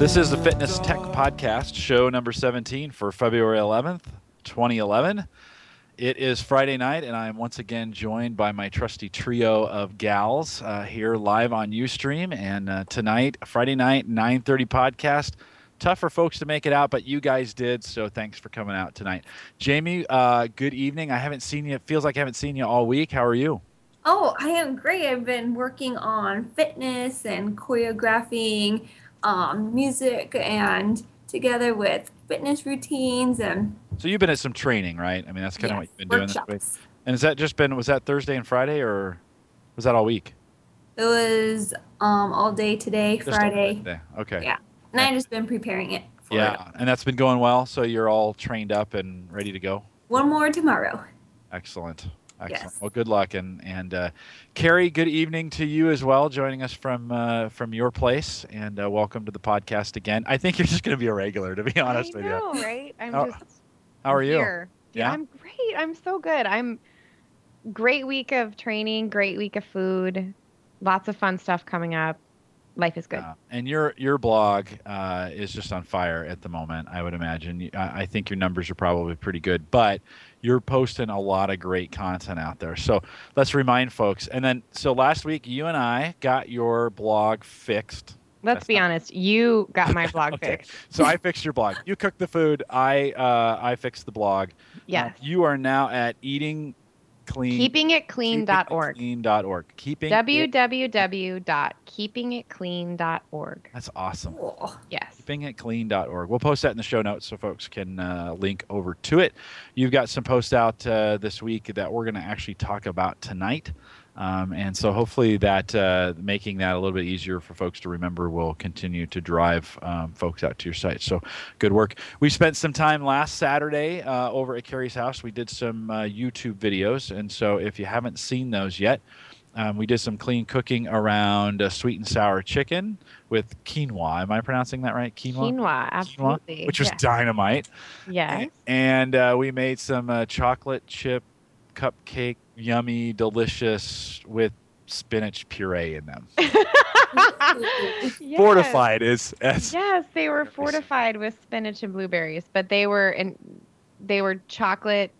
This is the Fitness Tech Podcast, show number 17 for February 11th, 2011. It is Friday night, and I am once again joined by my trusty trio of gals uh, here live on UStream. And uh, tonight, Friday night, 9:30 podcast. Tough for folks to make it out, but you guys did, so thanks for coming out tonight. Jamie, uh, good evening. I haven't seen you. It feels like I haven't seen you all week. How are you? Oh, I am great. I've been working on fitness and choreographing um, music and together with fitness routines and So you've been at some training, right? I mean, that's kind of what you've been doing this week. workshops. And has that just been was that Thursday and Friday, or was that all week? It was um, all day today, Just Friday, Thursday. Okay. Yeah. and I just been preparing it for Yeah, and that's been going well. So you're all trained up and ready to go. one more tomorrow. Excellent. Excellent. Yes. Well, good luck, and and uh, Carrie, good evening to you as well, joining us from uh, from your place, and uh, welcome to the podcast again. I think you're just going to be a regular, to be honest I with you. know, right? I'm How- just How are you? here. Yeah? I'm great. I'm so good. I'm great week of training, great week of food, lots of fun stuff coming up. Life is good. Uh, and your your blog uh, is just on fire at the moment. I would imagine. I, I think your numbers are probably pretty good, but you're posting a lot of great content out there. So let's remind folks. And then, so last week you and I got your blog fixed. Let's that's be not- honest. You got my blog Okay. fixed. So I fixed your blog. You cooked the food. I uh, I fixed the blog. Yes. You are now at eating clean. Keepingitclean.org. Clean.org. Keeping. it- www.keepingitclean.org. That's awesome. Cool. Yes. keepingitclean.org. We'll post that in the show notes so folks can uh, link over to it. You've got some posts out uh, this week that we're going to actually talk about tonight. Um, and so hopefully that uh, making that a little bit easier for folks to remember will continue to drive um, folks out to your site. So good work. We spent some time last Saturday uh, over at Carrie's house. We did some uh, YouTube videos. And so if you haven't seen those yet, um, we did some clean cooking around sweet and sour chicken with quinoa. Am I pronouncing that right? Quinoa? Quinoa, absolutely. Which was yes. dynamite. yes. And uh, we made some uh, chocolate chip cupcake, yummy, delicious with spinach puree in them. Yes. Fortified is as Yes, they were fortified with spinach and blueberries, but they were and they were chocolate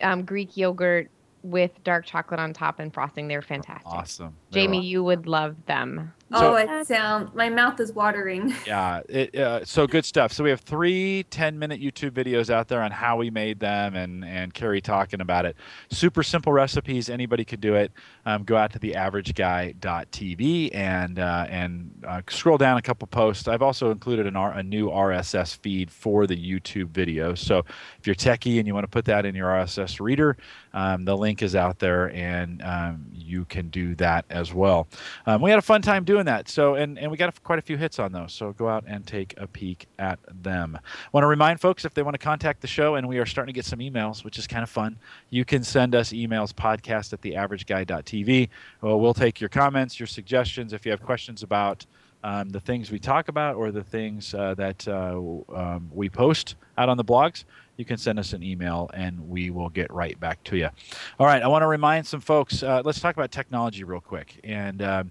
um, Greek yogurt with dark chocolate on top and frosting. They were fantastic. awesome. They were Jamie, you would love them. So- oh, it sounds. My mouth is watering. Yeah, it, uh, so good stuff. So we have three 10 minute YouTube videos out there on how we made them and, and Carrie talking about it. Super simple recipes. Anybody could do it. Um, go out to theaverageguy.tv and, uh, and uh, scroll down a couple posts. I've also included an R, a new RSS feed for the YouTube videos. So if you're techie and you want to put that in your RSS reader, um, the link is out there and um, you can do that as well. Um, we had a fun time doing that. So, and, and we got a, quite a few hits on those. So go out and take a peek at them. I want to remind folks if they want to contact the show, and we are starting to get some emails, which is kind of fun. You can send us emails podcast at theaverageguy.tv. Well, we'll take your comments, your suggestions. If you have questions about um, the things we talk about or the things uh, that uh, um, we post out on the blogs, you can send us an email and we will get right back to you. All right, I want to remind some folks. Uh, let's talk about technology real quick. And um,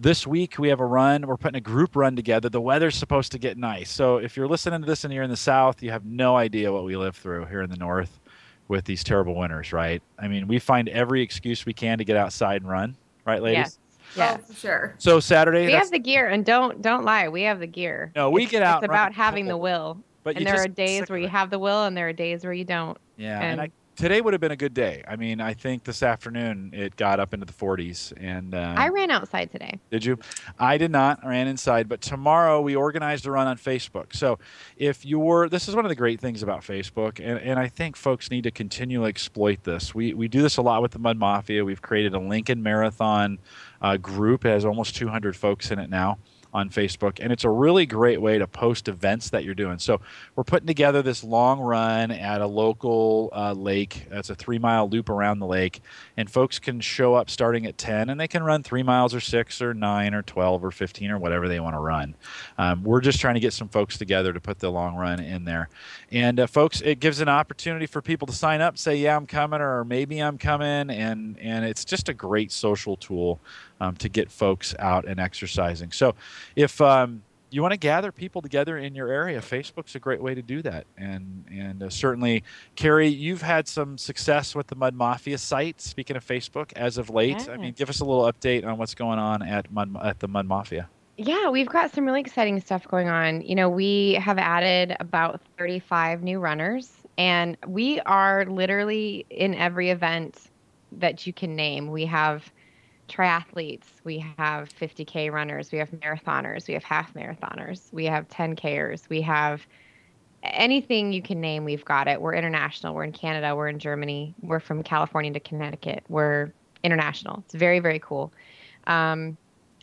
this week we have a run. We're putting a group run together. The weather's supposed to get nice. So if you're listening to this and you're in the south, you have no idea what we live through here in the north with these terrible winters, right? I mean, we find every excuse we can to get outside and run, right, ladies? Yes. Yes. Oh, for sure. So Saturday, We that's- have the gear, and don't don't lie. We have the gear. No, we It's- get out It's about the having the will, but and there are days where you have the will, and there are days where you don't. Yeah, and, I, and- today would have been a good day. I mean, I think this afternoon it got up into the 40s, and uh, I ran outside today. Did you? I did not. I ran inside. But tomorrow we organized a run on Facebook. So if you're, this is one of the great things about Facebook, and, and I think folks need to continually exploit this. We, we do this a lot with the Mud Mafia. We've created a Lincoln Marathon uh, group. It has almost 200 folks in it now on Facebook, and it's a really great way to post events that you're doing. So we're putting together this long run at a local uh, lake. That's a three mile loop around the lake, and folks can show up starting at 10, and they can run three miles or six or nine or 12 or 15 or whatever they want to run. Um, we're just trying to get some folks together to put the long run in there, and uh, folks, it gives an opportunity for people to sign up, say, "Yeah, I'm coming," or "Maybe I'm coming," and and it's just a great social tool um, to get folks out and exercising. So if um, you want to gather people together in your area, Facebook's a great way to do that. And and uh, certainly, Carrie, you've had some success with the Mud Mafia site. Speaking of Facebook, as of late, I mean, give us a little update on what's going on at Mud at the Mud Mafia. Yeah, we've got some really exciting stuff going on. You know, we have added about 35 new runners, and we are literally in every event that you can name. We have triathletes, we have 50K runners, we have marathoners, we have half marathoners, we have 10Kers, we have anything you can name, we've got it. We're international. We're in Canada, we're in Germany, we're from California to Connecticut. We're international. It's very, very cool. Um,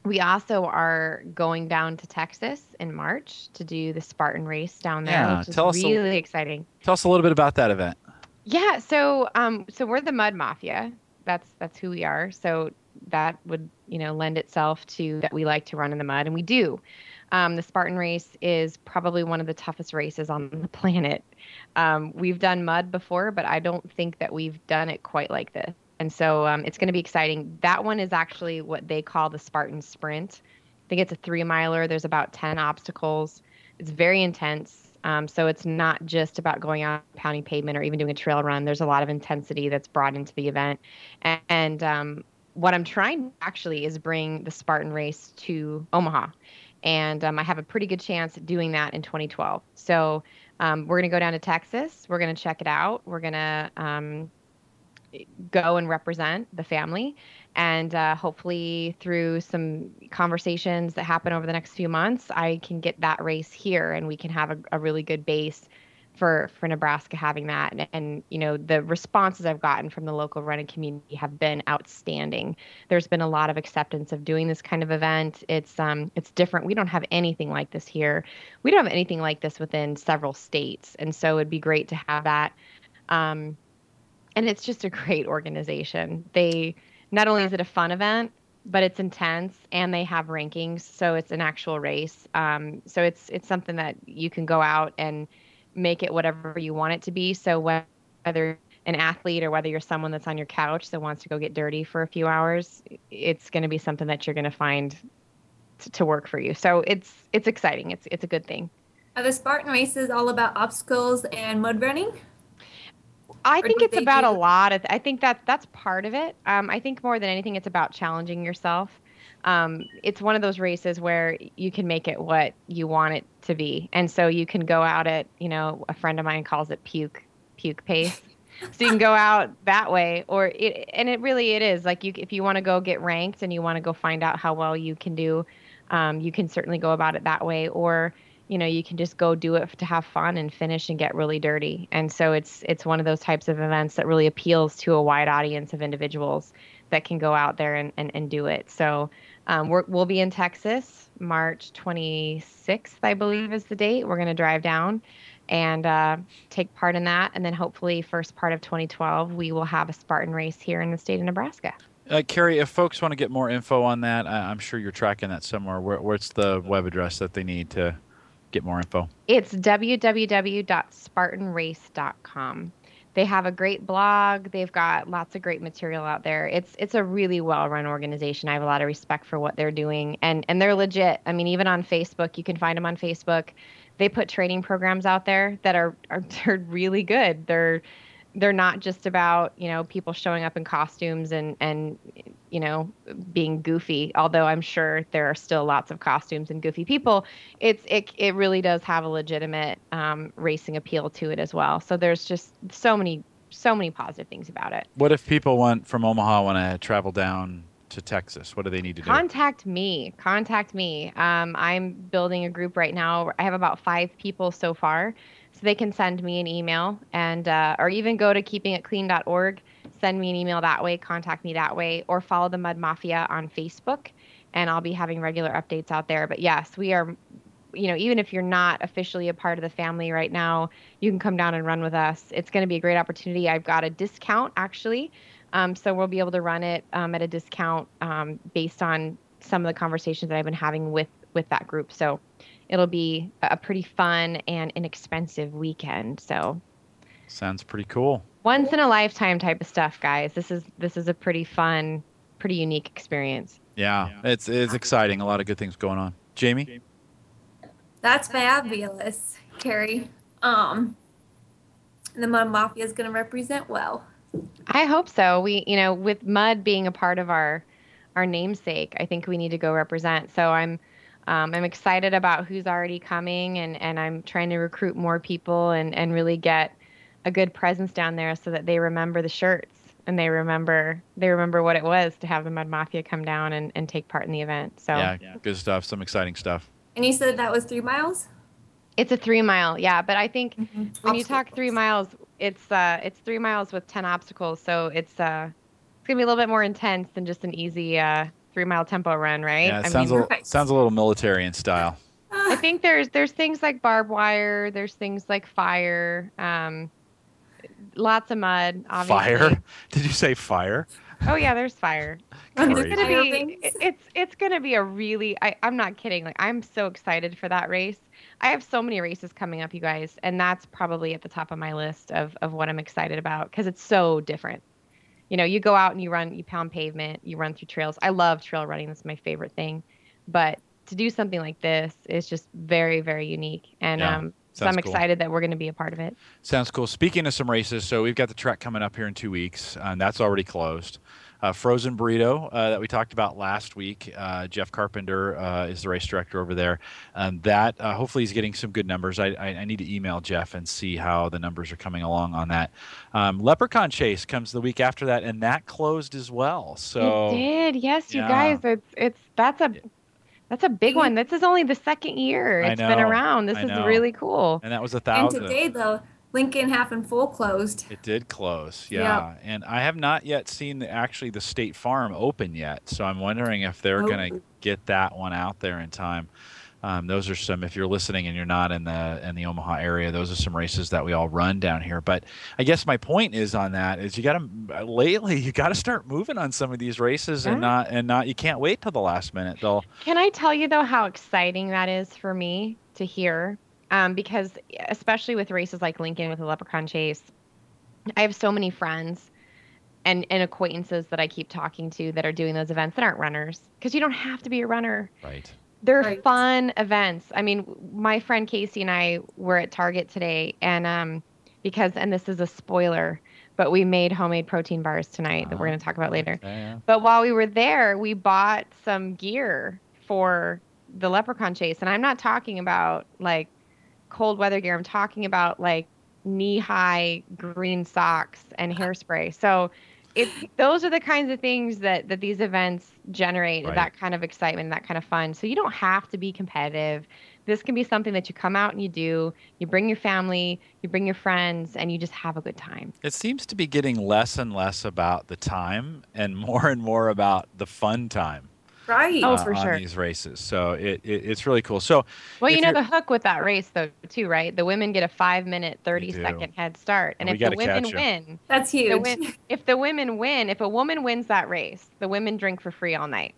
we also are going down to Texas in March to do the Spartan race down there, Yeah, which is tell us a- really exciting. Tell us a little bit about that event. Yeah, so um, so we're the Mud Mafia. That's that's who we are. So that would you know lend itself to that we like to run in the mud, and we do. Um, the Spartan race is probably one of the toughest races on the planet. Um, we've done mud before, but I don't think that we've done it quite like this. And so um, it's going to be exciting. That one is actually what they call the Spartan Sprint. I think it's a three miler. There's about 10 obstacles. It's very intense. Um, so it's not just about going out pounding pavement or even doing a trail run. There's a lot of intensity that's brought into the event. And, and um, what I'm trying actually is bring the Spartan race to Omaha. And um, I have a pretty good chance at doing that in 2012. So um, we're going to go down to Texas. We're going to check it out. We're going to um, go and represent the family. And uh, hopefully, through some conversations that happen over the next few months, I can get that race here and we can have a, a really good base for, for Nebraska having that. And, and, you know, the responses I've gotten from the local running community have been outstanding. There's been a lot of acceptance of doing this kind of event. It's um it's different. We don't have anything like this here. We don't have anything like this within several states. And so it'd be great to have that. Um, and it's just a great organization. They not only is it a fun event, but it's intense and they have rankings, so it's an actual race. Um, so it's it's something that you can go out and make it whatever you want it to be. So whether an athlete or whether you're someone that's on your couch that wants to go get dirty for a few hours, it's going to be something that you're going to find t- to work for you. So it's it's exciting. It's it's a good thing. Are the Spartan races all about obstacles and mud running? I Or think it's about a lot of. I think that that's part of it. Um, I think more than anything, it's about challenging yourself. Um, it's one of those races where you can make it what you want it to be, and so you can go out at you know a friend of mine calls it puke puke pace. so you can go out that way, or it and it really it is. Like you if you want to go get ranked and you want to go find out how well you can do, um, you can certainly go about it that way, or you know you can just go do it to have fun and finish and get really dirty. And so it's it's one of those types of events that really appeals to a wide audience of individuals that can go out there and, and, and do it. So um, we're, we'll be in texas march 26th i believe is the date we're going to drive down and uh, take part in that and then hopefully first part of 2012 we will have a spartan race here in the state of nebraska Uh, Carrie, if folks want to get more info on that, I, I'm sure you're tracking that somewhere. Where, where's the web address that they need to get more info? It's www.spartanrace.com. They have a great blog. They've got lots of great material out there. It's it's a really well-run organization. I have a lot of respect for what they're doing, and and they're legit. I mean, even on Facebook, you can find them on Facebook. They put training programs out there that are are they're really good. They're they're not just about you know people showing up in costumes and and you know being goofy although i'm sure there are still lots of costumes and goofy people it's it, it really does have a legitimate um, racing appeal to it as well. So there's just so many so many positive things about it. What if people want from Omaha want to travel down to Texas? What do they need to do? contact me. Contact me. Um, i'm building a group right now. I have about five people so far. So they can send me an email and uh, or even go to keepingitclean.org send me an email that way contact me that way or follow the mud mafia on facebook and i'll be having regular updates out there but yes we are you know even if you're not officially a part of the family right now you can come down and run with us it's going to be a great opportunity i've got a discount actually um, so we'll be able to run it um, at a discount um, based on some of the conversations that I've been having with with that group. So it'll be a pretty fun and inexpensive weekend. So Sounds pretty cool. Once in a lifetime type of stuff, guys. This is this is a pretty fun, pretty unique experience. Yeah, it's it's exciting. A lot of good things going on. Jamie, That's fabulous, Carrie. Um, the Mud Mafia is going to represent well. I hope so. We, you know, with mud being a part of our our namesake, I think we need to go represent. So I'm um, I'm excited about who's already coming, and and I'm trying to recruit more people and and really get a good presence down there so that they remember the shirts and they remember they remember what it was to have the Mud Mafia come down and, and take part in the event. So yeah, good stuff. Some exciting stuff. And you said that was three miles. It's a three mile, yeah. But I think Mm-hmm. when you talk three miles, it's uh it's three miles with ten obstacles, so it's uh it's gonna be a little bit more intense than just an easy uh three mile tempo run, right? Yeah, it I sounds mean, a little, sounds a little military in style. I think there's there's things like barbed wire, there's things like fire, um, lots of mud, obviously. Fire? Did you say fire? Oh yeah, there's fire. Run It's gonna be it's it's gonna be a really I, I'm not kidding. Like I'm so excited for that race. I have so many races coming up, you guys, and that's probably at the top of my list of of what I'm excited about because it's so different. You know, you go out and you run, you pound pavement, you run through trails. I love trail running. That's my favorite thing. But to do something like this is just very, very unique. And Yeah, um, so sounds I'm cool. excited that we're going to be a part of it. Sounds cool. Speaking of some races, so we've got the track coming up here in two weeks, and that's already closed. Uh, Frozen Burrito uh, that we talked about last week. Uh, Jeff Carpenter uh, is the race director over there. Um, that uh, hopefully he's getting some good numbers. I, I, I need to email Jeff and see how the numbers are coming along on that. Um, Leprechaun Chase comes the week after that, and that closed as well. So it did, yes, you yeah. guys. It's it's that's a that's a big one. Mm-hmm. This is only the second year I it's been around. This is really cool. and that was a thousand. And today, though, Lincoln Half and Full closed. It did close, Yep. yeah. And I have not yet seen the, actually the State Farm open yet, so I'm wondering if they're going to Oh. get that one out there in time. Um, those are some. If you're listening and you're not in the in the Omaha area, those are some races that we all run down here. But I guess my point is on that is you got to lately you got to start moving on some of these races and not and not you can't wait till the last minute. They'll Can I tell you though how exciting that is for me to hear? Um, because especially with races like Lincoln with the Leprechaun Chase, I have so many friends and, and acquaintances that I keep talking to that are doing those events that aren't runners. Because you don't have to be a runner. right. They're Right. fun events. I mean, my friend Casey and I were at Target today, and um, because and this is a spoiler, but we made homemade protein bars tonight that we're going to talk about later. Yeah, yeah. But while we were there, we bought some gear for the leprechaun chase. And I'm not talking about like cold weather gear. I'm talking about like knee high green socks and hairspray. So it those are the kinds of things that that these events generate Right. that kind of excitement, that kind of fun. So you don't have to be competitive. This can be something that you come out and you do. You bring your family, you bring your friends, and you just have a good time. It seems to be getting less and less about the time and more and more about the fun time. Right. Oh, uh, for on sure. these races. So it, it it's really cool. So Well, you know the hook with that race though too, right? The women get a five minute, thirty second head start, and We if the women win, That's the huge. win, if the women win, if a woman wins that race, the women drink for free all night.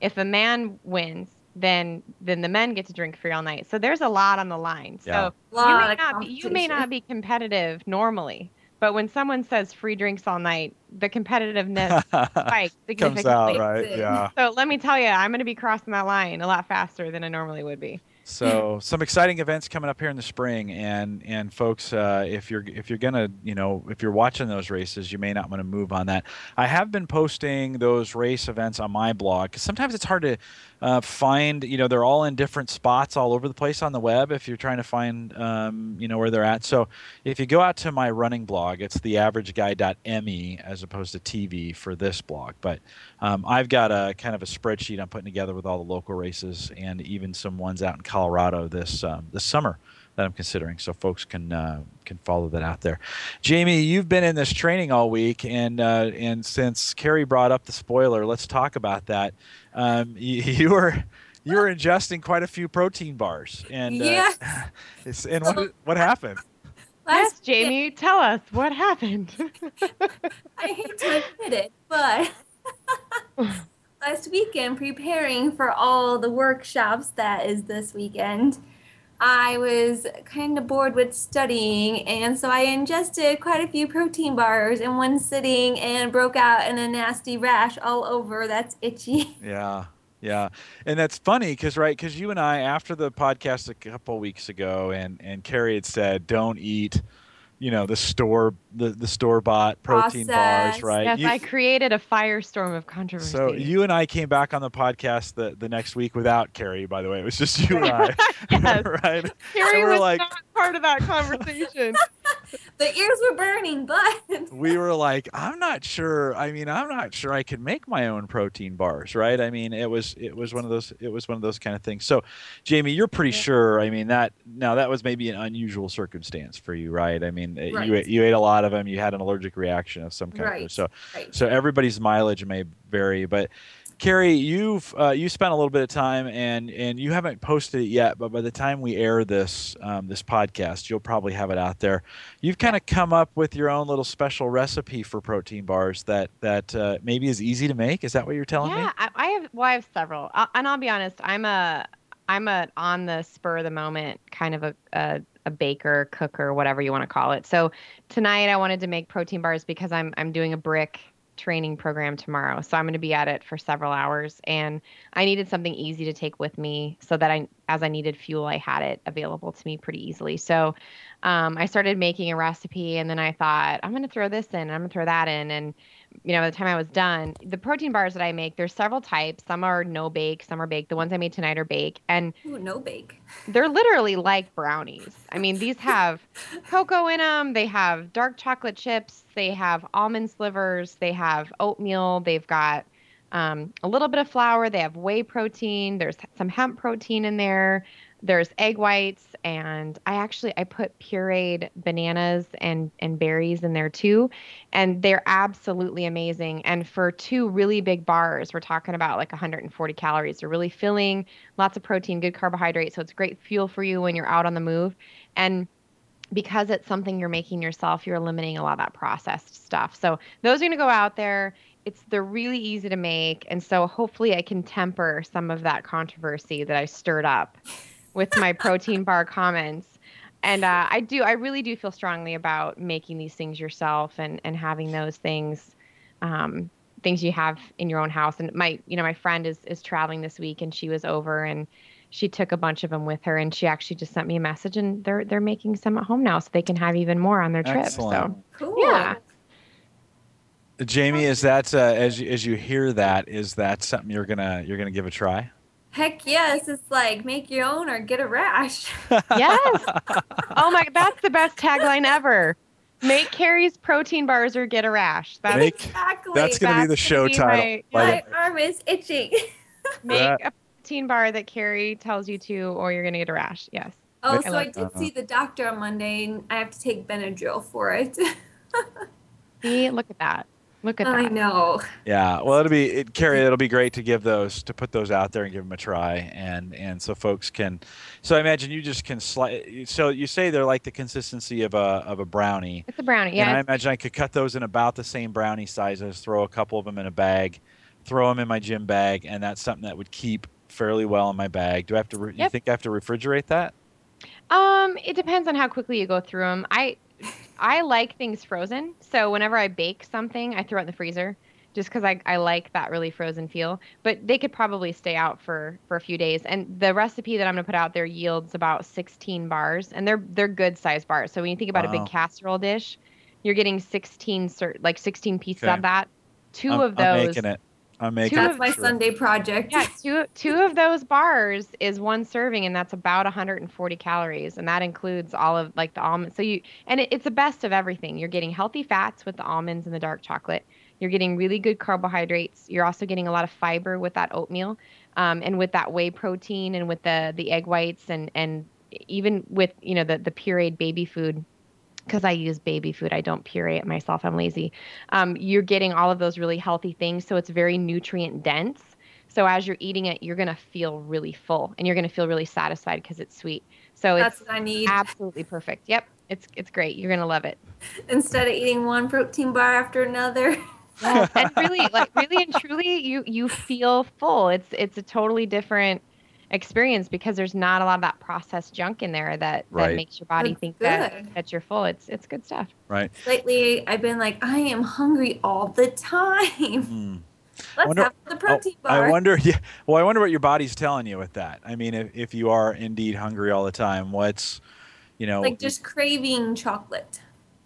If a man wins, then then the men get to drink free all night. So there's a lot on the line. Yeah. So you may not be, you may not be competitive normally, but when someone says free drinks all night, the competitiveness spikes significantly. comes out right. Yeah. So let me tell you, I'm going to be crossing that line a lot faster than I normally would be. So some exciting events coming up here in the spring, and and folks, uh, if you're if you're gonna you know if you're watching those races, you may not want to move on that. I have been posting those race events on my blog because sometimes it's hard to uh, find. You know, they're all in different spots all over the place on the web. If you're trying to find um, you know where they're at, so if you go out to my running blog, it's theaverageguy.me as opposed to TV for this blog, but um, I've got a kind of a spreadsheet I'm putting together with all the local races and even some ones out in Colorado this um, this summer that I'm considering, so folks can uh, can follow that out there. Jamie, you've been in this training all week, and uh, and since Carrie brought up the spoiler, let's talk about that. Um, you, you were you were ingesting quite a few protein bars, and uh, Yes. it's, and what what happened? Yes, Last Jamie, tell us what happened. I hate to admit it, but last weekend, preparing for all the workshops that is this weekend, I was kind of bored with studying, and so I ingested quite a few protein bars in one sitting and broke out in a nasty rash all over. That's itchy. Yeah. Yeah, and that's funny because right, because you and I after the podcast a couple weeks ago, and and Carrie had said, don't eat you know the store the, the store bought protein Processed. bars right Yes, You- I created a firestorm of controversy. so you and i came back on the podcast the, the next week without carrie by the way it was just you and i Yes. right Carrie we're was like- not part of that conversation. The ears were burning, but we were like i'm not sure i mean i'm not sure i can make my own protein bars right i mean it was it was one of those it was one of those kind of things so jamie you're pretty Yeah. sure i mean that now that was maybe an unusual circumstance for you right i mean you Right. you ate a lot of them you had an allergic reaction of some kind Right. so right. so everybody's mileage may vary but Carrie, you've uh, you spent a little bit of time and and you haven't posted it yet, but by the time we air this um, this podcast, you'll probably have it out there. You've kind of come up with your own little special recipe for protein bars that that uh, maybe is easy to make. Is that what you're telling yeah, me? Yeah, I, I have. Well, I have several, i and I'll be honest. I'm a, I'm a on the spur of the moment kind of a, a, a baker, cooker, whatever you want to call it. So tonight I wanted to make protein bars because I'm I'm doing a brick training program tomorrow. So I'm going to be at it for several hours, and I needed something easy to take with me so that I, as I needed fuel, I had it available to me pretty easily. So um, I started making a recipe, and then I thought I'm going to throw this in, I'm going to throw that in, and you know, by the time I was done, the protein bars that I make, there's several types. Some are no bake, some are baked. The ones I made tonight are bake, and Ooh, no bake. they're literally like brownies. I mean, these have cocoa in them. They have dark chocolate chips. They have almond slivers. They have oatmeal. They've got um, a little bit of flour. They have whey protein. There's some hemp protein in there. There's egg whites, and I actually I put pureed bananas and and berries in there too, and they're absolutely amazing. And for two really big bars, we're talking about like 140 calories. They're really filling lots of protein, good carbohydrates. So it's great fuel for you when you're out on the move. And because it's something you're making yourself, you're eliminating a lot of that processed stuff. So those are going to go out there. It's they're really easy to make, and so hopefully I can temper some of that controversy that I stirred up with my protein bar comments. And uh, I do, I really do feel strongly about making these things yourself and and having those things, um, things you have in your own house. And my, you know, my friend is is traveling this week, and she was over and she took a bunch of them with her, and she actually just sent me a message, and they're they're making some at home now, so they can have even more on their trip. Excellent. So Cool. Yeah. Jamie, is that uh, as you, as you hear that, is that something you're gonna you're gonna give a try? Heck yes, it's like make your own or get a rash. yes. oh my, that's the best tagline ever. Make Carrie's protein bars or get a rash. That's Make- exactly. That's gonna be the show be title. my- My arm is itching. make That- a protein bar that Carrie tells you to, or you're gonna get a rash. Yes. Oh, Make- so I did Uh-huh. see the doctor on Monday, and I have to take Benadryl for it. See, look at that. Look at I that. I know. Yeah, well, it'll be it, Carrie. It'll be great to give those to put those out there and give them a try, and and so folks can. So I imagine you just can slice. So you say they're like the consistency of a of a brownie. It's a brownie. Yeah. And I imagine I could cut those in about the same brownie sizes. Throw a couple of them in a bag, throw them in my gym bag, and that's something that would keep fairly well in my bag. Do I have to? Re- You think I have to refrigerate that? Um, it depends on how quickly you go through them. I I like things frozen, so whenever I bake something, I throw it in the freezer just because I, I like that really frozen feel. But they could probably stay out for for a few days. And the recipe that I'm gonna put out there yields about 16 bars, and they're they're good sized bars. So when you think about a big casserole dish, you're getting 16 cer- like 16 pieces Okay. of that. 2 I'm, of those. I'm making it. I'm making Two it. That's my Sure. Sunday project. Yeah, two two of those bars is one serving, and that's about 140 calories, and that includes all of like the almonds. So you and it, it's the best of everything. You're getting healthy fats with the almonds and the dark chocolate. You're getting really good carbohydrates. You're also getting a lot of fiber with that oatmeal, um, and with that whey protein, and with the the egg whites, and and even with you know the the pureed baby food because I use baby food. I don't puree it myself. I'm lazy. Um, you're getting all of those really healthy things, so it's very nutrient dense. So as you're eating it, you're gonna feel really full, and you're gonna feel really satisfied because it's sweet. So That's it's what I need. absolutely perfect. Yep, it's it's great. You're gonna love it. Instead of eating one protein bar after another. Yes, and really, like really and truly, you you feel full. It's it's a totally different experience because there's not a lot of that processed junk in there that Right. that makes your body That's think that good. that you're full. It's it's good stuff. Right. Lately, I've been like, I am hungry all the time. Mm. Let's wonder- have the protein Oh, bar. I wonder. Yeah. Well, I wonder what your body's telling you with that. I mean, if, if you are indeed hungry all the time, what's, you know, like just craving chocolate.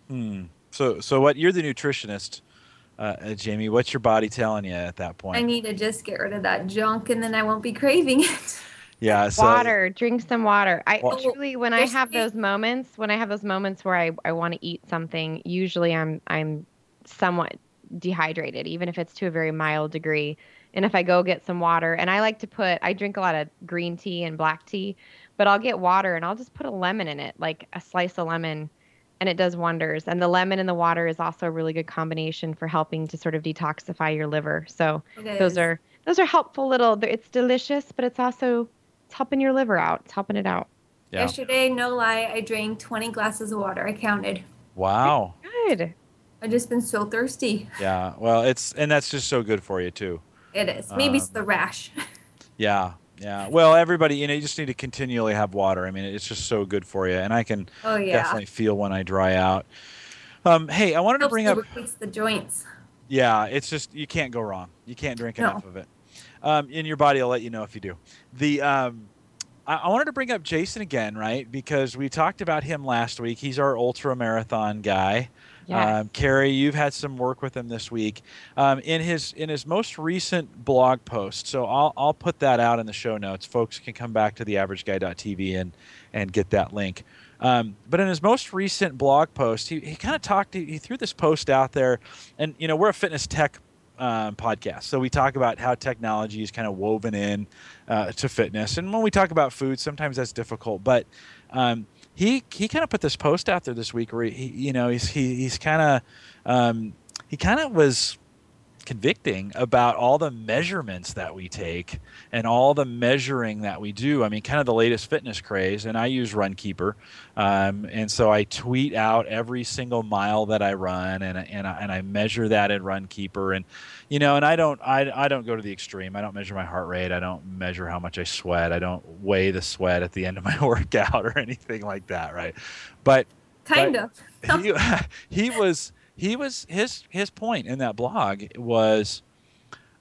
hmm. So, so what? You're the nutritionist, uh, uh, Jamie. What's your body telling you at that point? I need to just get rid of that junk, and then I won't be craving it. yeah. So, water drink some water i Well- truly when i have those moments when i have those moments where i, I want to eat something usually i'm i'm somewhat dehydrated even if it's to a very mild degree and if i go get some water and i like to put i drink a lot of green tea and black tea but i'll get water and i'll just put a lemon in it like a slice of lemon and it does wonders and the lemon and the water is also a really good combination for helping to sort of detoxify your liver so those are those are helpful little it's delicious but it's also it's helping your liver out it's helping it out yeah. Yesterday, no lie, I drank 20 glasses of water. I counted. Wow. good I've just been so thirsty. Yeah. Well, it's and that's just so good for you too. It is. Maybe it's Um, the rash. Yeah. Yeah. Well, everybody, you know, you just need to continually have water. I mean, it's just so good for you, and I can Oh yeah. definitely feel when I dry out. Um, hey, I wanted to bring up. the joints. Yeah, it's just you can't go wrong. You can't drink No. enough of it. Um, in your body, will let you know if you do. The um, I, I wanted to bring up Jason again, right? Because we talked about him last week. He's our ultra marathon guy. Um, Carrie, you've had some work with him this week. Um, in his in his most recent blog post, so I'll I'll put that out in the show notes. Folks can come back to theaverageguy.tv and and get that link. Um, but in his most recent blog post, he, he kind of talked. He threw this post out there, and you know we're a fitness tech um, podcast, so we talk about how technology is kind of woven in uh, to fitness. And when we talk about food, sometimes that's difficult, but um, he he kind of put this post out there this week where he you know he's he, he's kind of um, he kind of was convicting about all the measurements that we take and all the measuring that we do. I mean, kind of the latest fitness craze, and I use Runkeeper, um, and so I tweet out every single mile that I run, and and I, and I measure that in Runkeeper, and you know, and I don't I, I don't go to the extreme. I don't measure my heart rate. I don't measure how much I sweat. I don't weigh the sweat at the end of my workout or anything like that, right? But Kind of. he, he was he was his his point in that blog was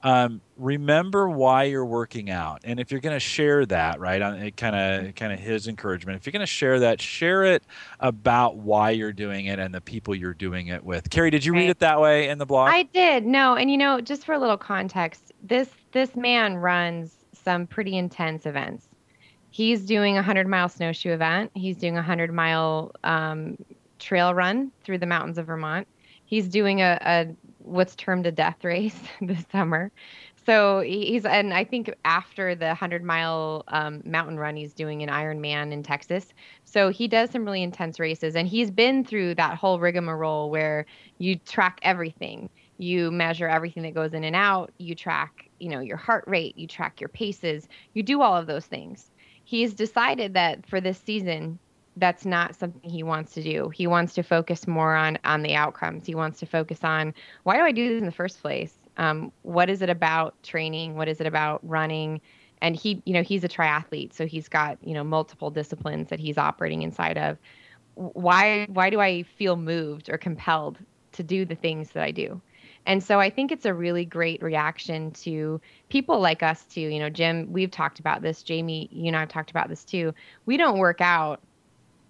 um, remember why you're working out and if you're going to share that right on it kind of kind of his encouragement if you're going to share that share it about why you're doing it and the people you're doing it with carrie did you read it that way in the blog I did. No, and you know, just for a little context, this this man runs some pretty intense events. He's doing a 100 mile snowshoe event. He's doing a 100 mile um, trail run through the mountains of Vermont. He's doing a, a what's termed a death race this summer. So he's and I think after the 100 mile um, mountain run, he's doing an Ironman in Texas. So he does some really intense races, and he's been through that whole rigmarole where you track everything. You measure everything that goes in and out. You track you know your heart rate. You track your paces. You do all of those things. He's decided that for this season that's not something he wants to do. He wants to focus more on on the outcomes. He wants to focus on why do i do this in the first place? Um, what is it about training? What is it about running? And he you know he's a triathlete so he's got you know multiple disciplines that he's operating inside of. Why why do i feel moved or compelled to do the things that i do? And so I think it's a really great reaction to people like us too. You know, Jim, we've talked about this. Jamie, you and I have talked about this too. We don't work out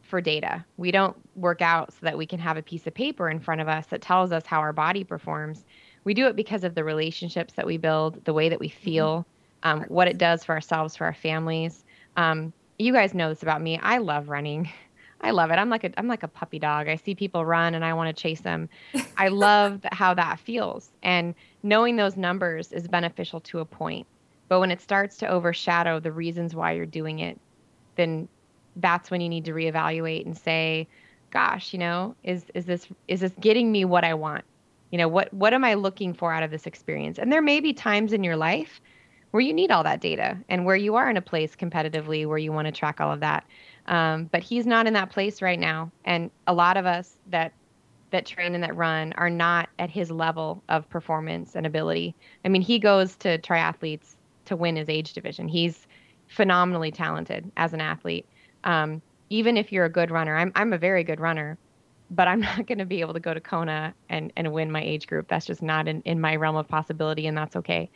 for data. We don't work out so that we can have a piece of paper in front of us that tells us how our body performs. We do it because of the relationships that we build, the way that we feel, um, what it does for ourselves, for our families. Um, you guys know this about me. I love running. I love it. I'm like a I'm like a puppy dog. I see people run and I want to chase them. I love how that feels. And knowing those numbers is beneficial to a point. But when it starts to overshadow the reasons why you're doing it, then that's when you need to reevaluate and say, gosh, you know, is is this is this getting me what I want? You know, what what am I looking for out of this experience? And there may be times in your life where you need all that data and where you are in a place competitively where you want to track all of that. Um, but he's not in that place right now. And a lot of us that that train and that run are not at his level of performance and ability. I mean, he goes to triathletes to win his age division. He's phenomenally talented as an athlete. Um, even if you're a good runner, I'm I'm a very good runner. but I'm not going to be able to go to Kona and, and win my age group. That's just not in, in my realm of possibility, and that's okay.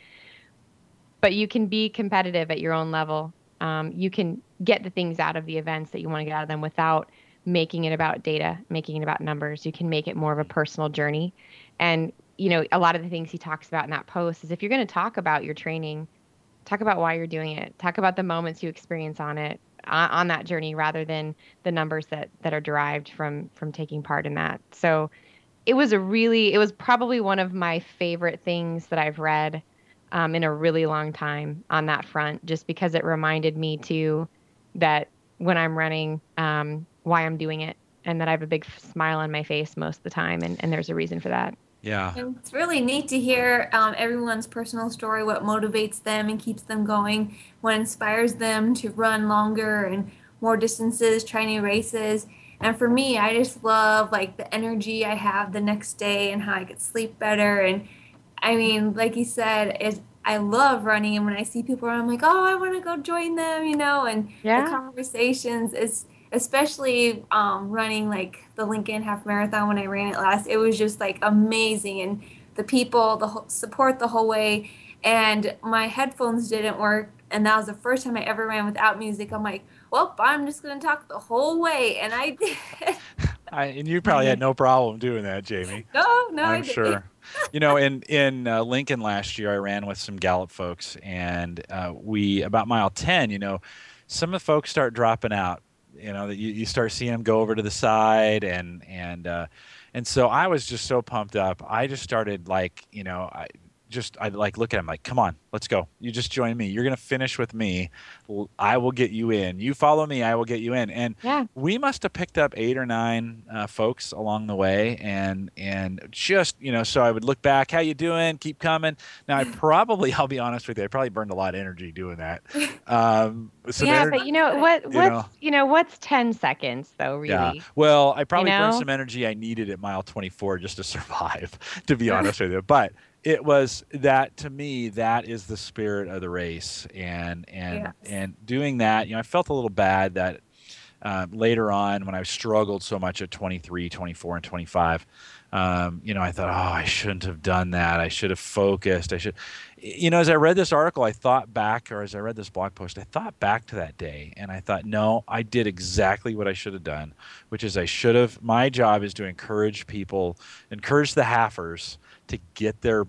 But you can be competitive at your own level. Um, you can get the things out of the events that you want to get out of them without making it about data, making it about numbers. You can make it more of a personal journey. And, you know, a lot of the things he talks about in that post is if you're going to talk about your training, talk about why you're doing it, talk about the moments you experience on it, on that journey rather than the numbers that that are derived from from taking part in that. So it was a really it was probably one of my favorite things that I've read um, in a really long time on that front, just because it reminded me too that when I'm running, um, why I'm doing it, and that I have a big smile on my face most of the time, and, and there's a reason for that. Yeah. And it's really neat to hear um, everyone's personal story, what motivates them and keeps them going, what inspires them to run longer and more distances, try new races. And for me, I just love like the energy I have the next day and how I could sleep better. And I mean, like you said, it's, I love running. And when I see people, I'm like, oh, I want to go join them, you know, and yeah. the conversations is especially um, running like the Lincoln Half Marathon when I ran it last. It was just like amazing, and the people, the whole, support the whole way. And my headphones didn't work, and that was the first time I ever ran without music. I'm like, well, I'm just gonna talk the whole way, and I did. I, and you probably had no problem doing that, Jamie. No, no, I'm sure. you know, in in uh, Lincoln last year, I ran with some Gallup folks, and uh, we about mile ten. You know, some of the folks start dropping out you know that you, you start seeing them go over to the side and and uh, and so I was just so pumped up. I just started like you know I just I like look at him like come on let's go. You just join me. You're gonna finish with me. I will get you in. You follow me I will get you in. And yeah. we must have picked up eight or nine uh, folks along the way and and just you know so I would look back how you doing? Keep coming. Now I probably I'll be honest with you I probably burned a lot of energy doing that. Um, so yeah but you know what what's you know, you know, what's 10 seconds though really? Yeah well I probably you know? burned some energy I needed at mile 24 just to survive to be honest with you. But it was that to me that is the spirit of the race. And and yes. and doing that you know i felt a little bad that uh, later on when i struggled so much at 23 24 and 25 um, you know i thought oh i shouldn't have done that. I should have focused. I should you know as i read this article i thought back or as i read this blog post i thought back to that day and i thought no i did exactly what i should have done which is i should have my job is to encourage people encourage the halfers to get their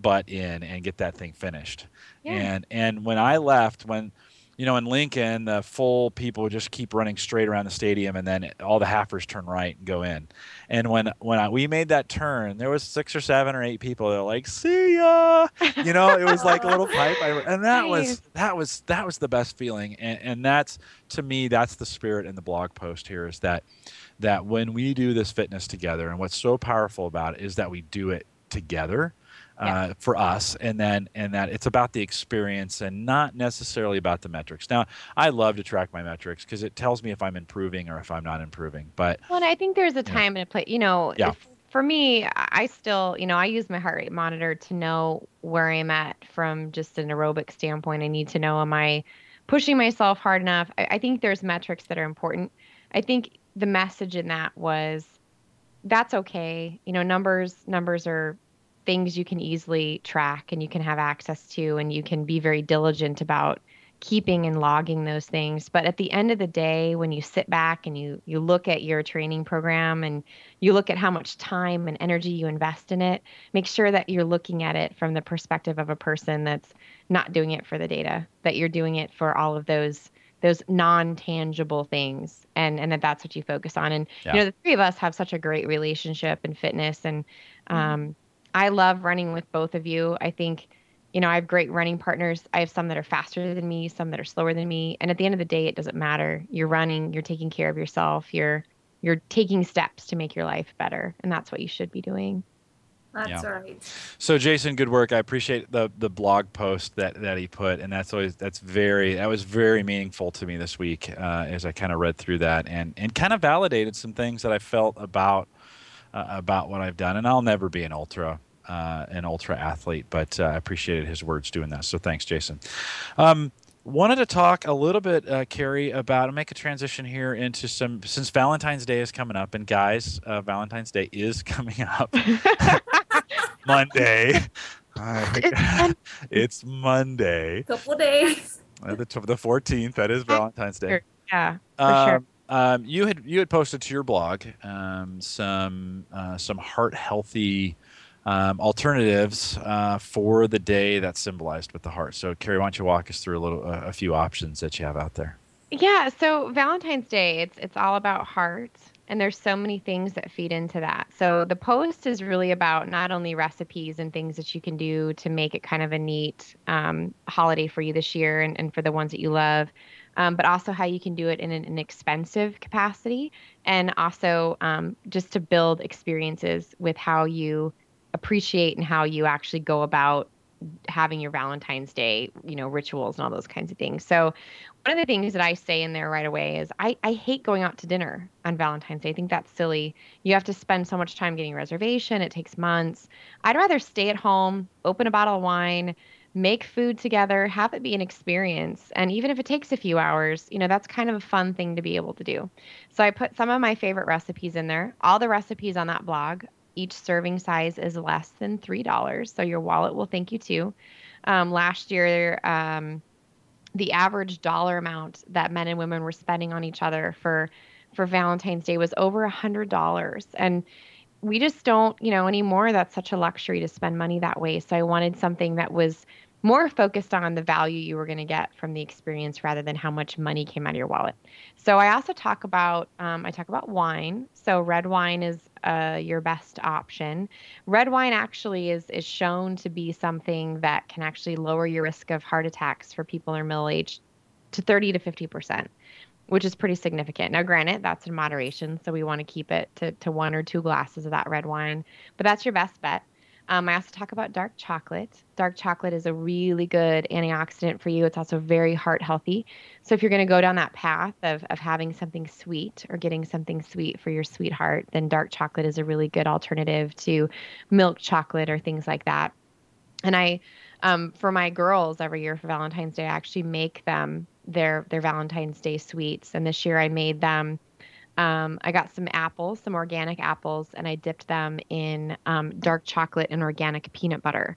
butt in and get that thing finished. Yeah. And and when I left, when you know in Lincoln, the full people would just keep running straight around the stadium, and then all the halfers turn right and go in. And when when I, we made that turn, there was six or seven or eight people that were like, "See ya," you know. It was like a little pipe, and that nice. was that was that was the best feeling. And, and that's to me, that's the spirit in the blog post here is that that when we do this fitness together, and what's so powerful about it is that we do it together yeah. Uh, for us and then and that it's about the experience and not necessarily about the metrics. Now i love to track my metrics because it tells me if i'm improving or if i'm not improving but well and i think there's a time and a place you know yeah. If, for me i still you know i use my heart rate monitor to know where i'm at from just an aerobic standpoint. I need to know am i pushing myself hard enough? I, I think there's metrics that are important. I think the message in that was that's okay. You know numbers numbers are things you can easily track and you can have access to and you can be very diligent about keeping and logging those things. But at the end of the day when you sit back and you you look at your training program and you look at how much time and energy you invest in it make sure that you're looking at it from the perspective of a person that's not doing it for the data that you're doing it for all of those those non-tangible things and and that that's what you focus on and yeah. you know the three of us have such a great relationship and fitness and mm-hmm. um, I love running with both of you. I think, you know, I have great running partners. I have some that are faster than me, some that are slower than me. And at the end of the day, it doesn't matter. You're running, you're taking care of yourself, you're you're taking steps to make your life better. And that's what you should be doing. That's yeah. right. So Jason, good work. I appreciate the the blog post that that he put, and that's always that's very that was very meaningful to me this week uh, as I kind of read through that and and kind of validated some things that I felt about uh, about what I've done. And I'll never be an ultra uh, an ultra athlete, but uh, I appreciated his words doing that. So thanks, Jason. Um, Wanted to talk a little bit, uh, Carrie, about make a transition here into some since Valentine's Day is coming up, and guys, uh, Valentine's Day is coming up Monday. It's it's Monday, Couple days. uh, the the fourteenth. That is Valentine's Day. Yeah, for sure. Um, um, you had you had posted to your blog um, some uh, some heart healthy um, alternatives uh, for the day that's symbolized with the heart. So, Carrie, why don't you walk us through a little uh, a few options that you have out there? Yeah, so Valentine's Day, it's it's all about heart, and there's so many things that feed into that. So the post is really about not only recipes and things that you can do to make it kind of a neat um, holiday for you this year and, and for the ones that you love, um, but also how you can do it in an inexpensive capacity, and also um, just to build experiences with how you appreciate and how you actually go about having your Valentine's Day, you know, rituals and all those kinds of things. So, one of the things that I say in there right away is I, I hate going out to dinner on Valentine's Day. I think that's silly. You have to spend so much time getting a reservation, it takes months. I'd rather stay at home, open a bottle of wine, make food together, have it be an experience. And even if it takes a few hours, you know, that's kind of a fun thing to be able to do. So, I put some of my favorite recipes in there. All the recipes on that blog each serving size is less than $3. So your wallet will thank you too. Um, last year, um, the average dollar amount that men and women were spending on each other for for Valentine's Day was over a hundred dollars. And we just don't, you know, anymore. That's such a luxury to spend money that way. So I wanted something that was more focused on the value you were going to get from the experience rather than how much money came out of your wallet. So I also talk about um, I talk about wine. So red wine is uh, your best option. Red wine actually is is shown to be something that can actually lower your risk of heart attacks for people in middle age to 30 to 50 percent which is pretty significant. Now, granted, that's in moderation, so we want to keep it to, to one or two glasses of that red wine, but that's your best bet. Um, I also talk about dark chocolate. Dark chocolate is a really good antioxidant for you. It's also very heart healthy. So if you're going to go down that path of, of having something sweet or getting something sweet for your sweetheart, then dark chocolate is a really good alternative to milk chocolate or things like that. And I, um, for my girls every year for Valentine's Day, I actually make them their their Valentine's Day sweets. And this year I made them um, I got some apples, some organic apples, and I dipped them in um, dark chocolate and organic peanut butter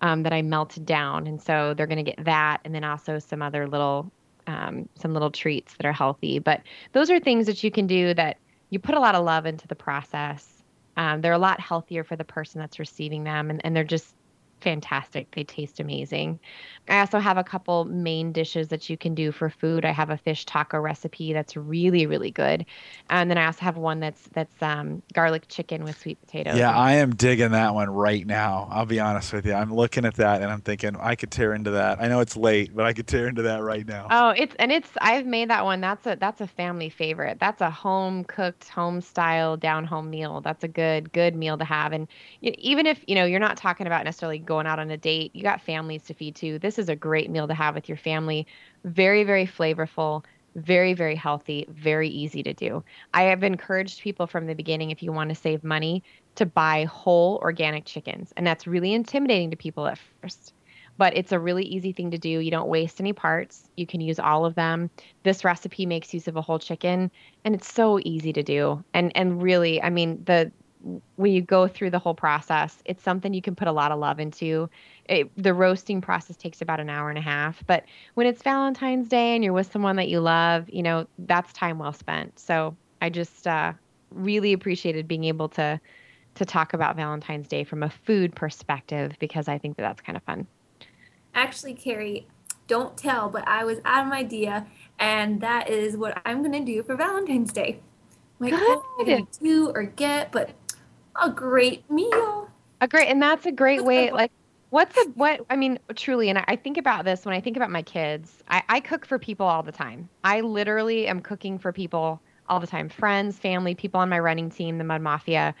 um, that I melted down. And so they're going to get that, and then also some other little, um, some little treats that are healthy. But those are things that you can do that you put a lot of love into the process. Um, they're a lot healthier for the person that's receiving them, and, and they're just fantastic. They taste amazing. I also have a couple main dishes that you can do for food. I have a fish taco recipe that's really really good, and then I also have one that's that's um, garlic chicken with sweet potatoes. Yeah, I am digging that one right now. I'll be honest with you. I'm looking at that and I'm thinking I could tear into that. I know it's late, but I could tear into that right now. Oh, it's and it's I've made that one. That's a that's a family favorite. That's a home cooked, home style, down home meal. That's a good good meal to have. And even if you know you're not talking about necessarily going out on a date, you got families to feed too. This is a great meal to have with your family. Very, very flavorful, very, very healthy, very easy to do. I have encouraged people from the beginning if you want to save money to buy whole organic chickens. And that's really intimidating to people at first. But it's a really easy thing to do. You don't waste any parts. You can use all of them. This recipe makes use of a whole chicken and it's so easy to do. And and really, I mean, the when you go through the whole process, it's something you can put a lot of love into. It, the roasting process takes about an hour and a half, but when it's Valentine's Day and you're with someone that you love, you know, that's time well spent. So I just uh, really appreciated being able to to talk about Valentine's Day from a food perspective because I think that that's kind of fun. Actually, Carrie, don't tell, but I was out of my idea, and that is what I'm gonna do for Valentine's Day. Like, what am I gonna do or get? But a great meal. A great, and that's a great way. Like, what's a what? I mean, truly, and I think about this when I think about my kids. I, I cook for people all the time. I literally am cooking for people all the time friends, family, people on my running team, the Mud Mafia.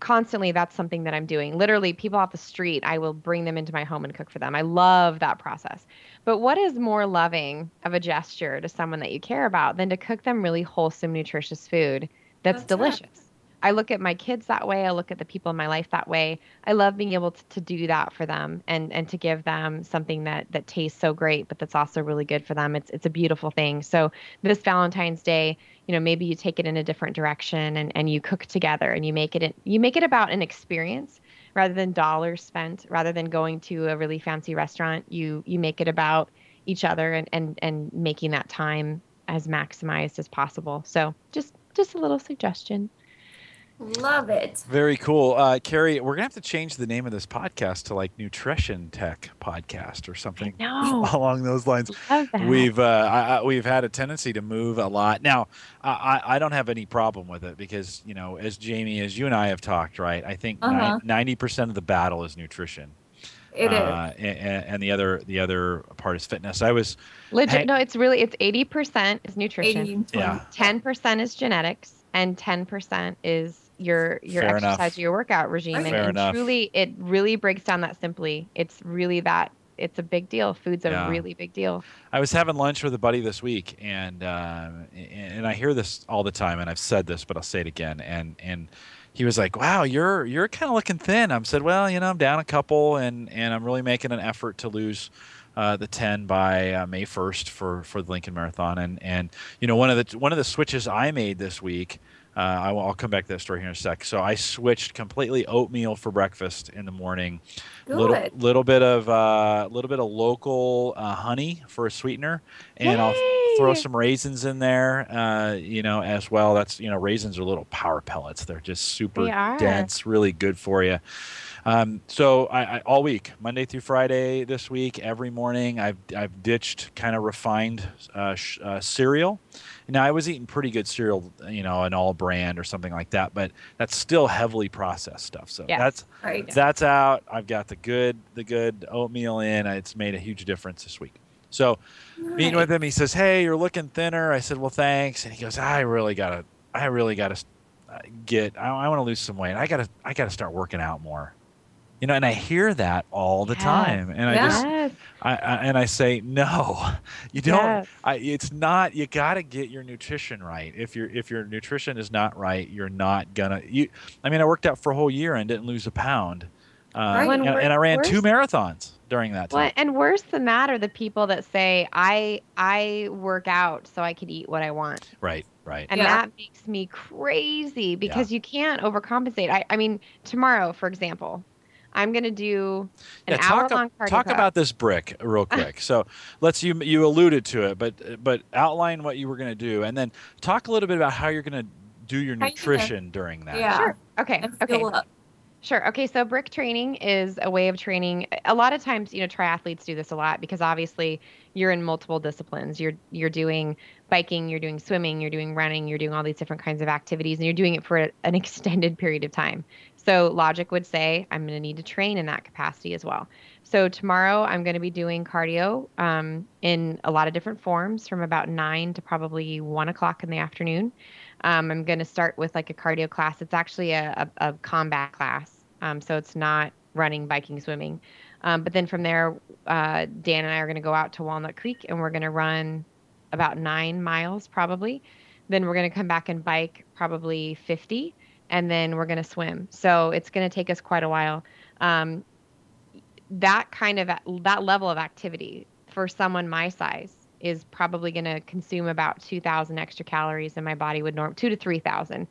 Constantly, that's something that I'm doing. Literally, people off the street, I will bring them into my home and cook for them. I love that process. But what is more loving of a gesture to someone that you care about than to cook them really wholesome, nutritious food that's, that's delicious? I look at my kids that way. I look at the people in my life that way. I love being able to, to do that for them and and to give them something that that tastes so great, but that's also really good for them. It's it's a beautiful thing. So this Valentine's Day, you know, maybe you take it in a different direction and and you cook together and you make it you make it about an experience rather than dollars spent, rather than going to a really fancy restaurant. You you make it about each other and and and making that time as maximized as possible. So just just a little suggestion. Love it. Very cool. Uh, Carrie, we're gonna have to change the name of this podcast to like Nutrition Tech Podcast or something No, along those lines. We've uh, I, I, we've had a tendency to move a lot. Now, I, I I don't have any problem with it because you know, as Jamie, as you and I have talked, right? I think Uh-huh. ninety percent of the battle is nutrition, It is. uh, and, and the other the other part is fitness. I was legit. Hey- No, it's really it's eighty percent is nutrition, 80 yeah. ten percent is genetics, and ten percent is your your Fair exercise enough. or your workout regime. And, Fair and enough. truly, it really breaks down that simply. It's really that. It's a big deal. Food's a Yeah. really big deal. I was having lunch with a buddy this week, and and and I hear this all the time, and I've said this, but I'll say it again. And and he was like, "Wow, you're you're kind of looking thin." I said, "Well, you know, I'm down a couple, and and I'm really making an effort to lose." Uh, the 10 by uh, May 1st for, for the Lincoln Marathon, and and you know one of the one of the switches I made this week, uh, I will, I'll come back to that story here in a sec. So I switched completely oatmeal for breakfast in the morning, little Good. little bit of uh, little bit of local uh, honey for a sweetener, and I'll throw some raisins in there, uh, you know, as well. That's you know, raisins are little power pellets. They're just super They dense, really good for you. Um, so I, I all week, Monday through Friday this week, every morning, I've I've ditched kind of refined uh, sh- uh, cereal. Now I was eating pretty good cereal, you know, an All-Bran or something like that, but that's still heavily processed stuff. So that's Right. that's out. I've got the good the good oatmeal in. It's made a huge difference this week. So meeting with him, he says, "Hey, you're looking thinner." I said, "Well, thanks." And he goes, "I really gotta, I really gotta uh, get. I, I want to lose some weight. I gotta, I gotta start working out more." You know, and I hear that all the Yes. time, and I Yeah. just, I, I and I say, "No, you don't. Yes. I, it's not. You gotta get your nutrition right. If your if your nutrition is not right, you're not gonna. You. I mean, I worked out for a whole year and didn't lose a pound." Uh, Right. and, and I ran two marathons during that time. Well, and worse than that are the people that say, "I I work out so I can eat what I want." Right, right. And Yeah. that makes me crazy because you can't overcompensate. I, I mean, tomorrow, for example, I'm going to do an Yeah, talk, hour long ab- cardio. talk class. about this brick real quick. so let's you you alluded to it, but but outline what you were going to do, and then talk a little bit about how you're going to do your How you nutrition during that. Yeah. Sure. Okay. Okay. up. Sure. Okay. So brick training is a way of training. A lot of times, you know, triathletes do this a lot because obviously you're in multiple disciplines. You're you're doing biking, you're doing swimming, you're doing running, you're doing all these different kinds of activities, and you're doing it for a- an extended period of time. So logic would say I'm going to need to train in that capacity as well. So tomorrow I'm going to be doing cardio um, in a lot of different forms, from about nine to probably one o'clock in the afternoon. Um, I'm going to start with like a cardio class. It's actually a, a, a combat class. Um, so it's not running, biking, swimming. Um, but then from there, uh, Dan and I are going to go out to Walnut Creek and we're going to run about nine miles probably. Then we're going to come back and bike probably 50. And then we're going to swim. So it's going to take us quite a while. Um, that kind of that level of activity for someone my size is probably going to consume about 2000 extra calories than my body would norm 2 to 3000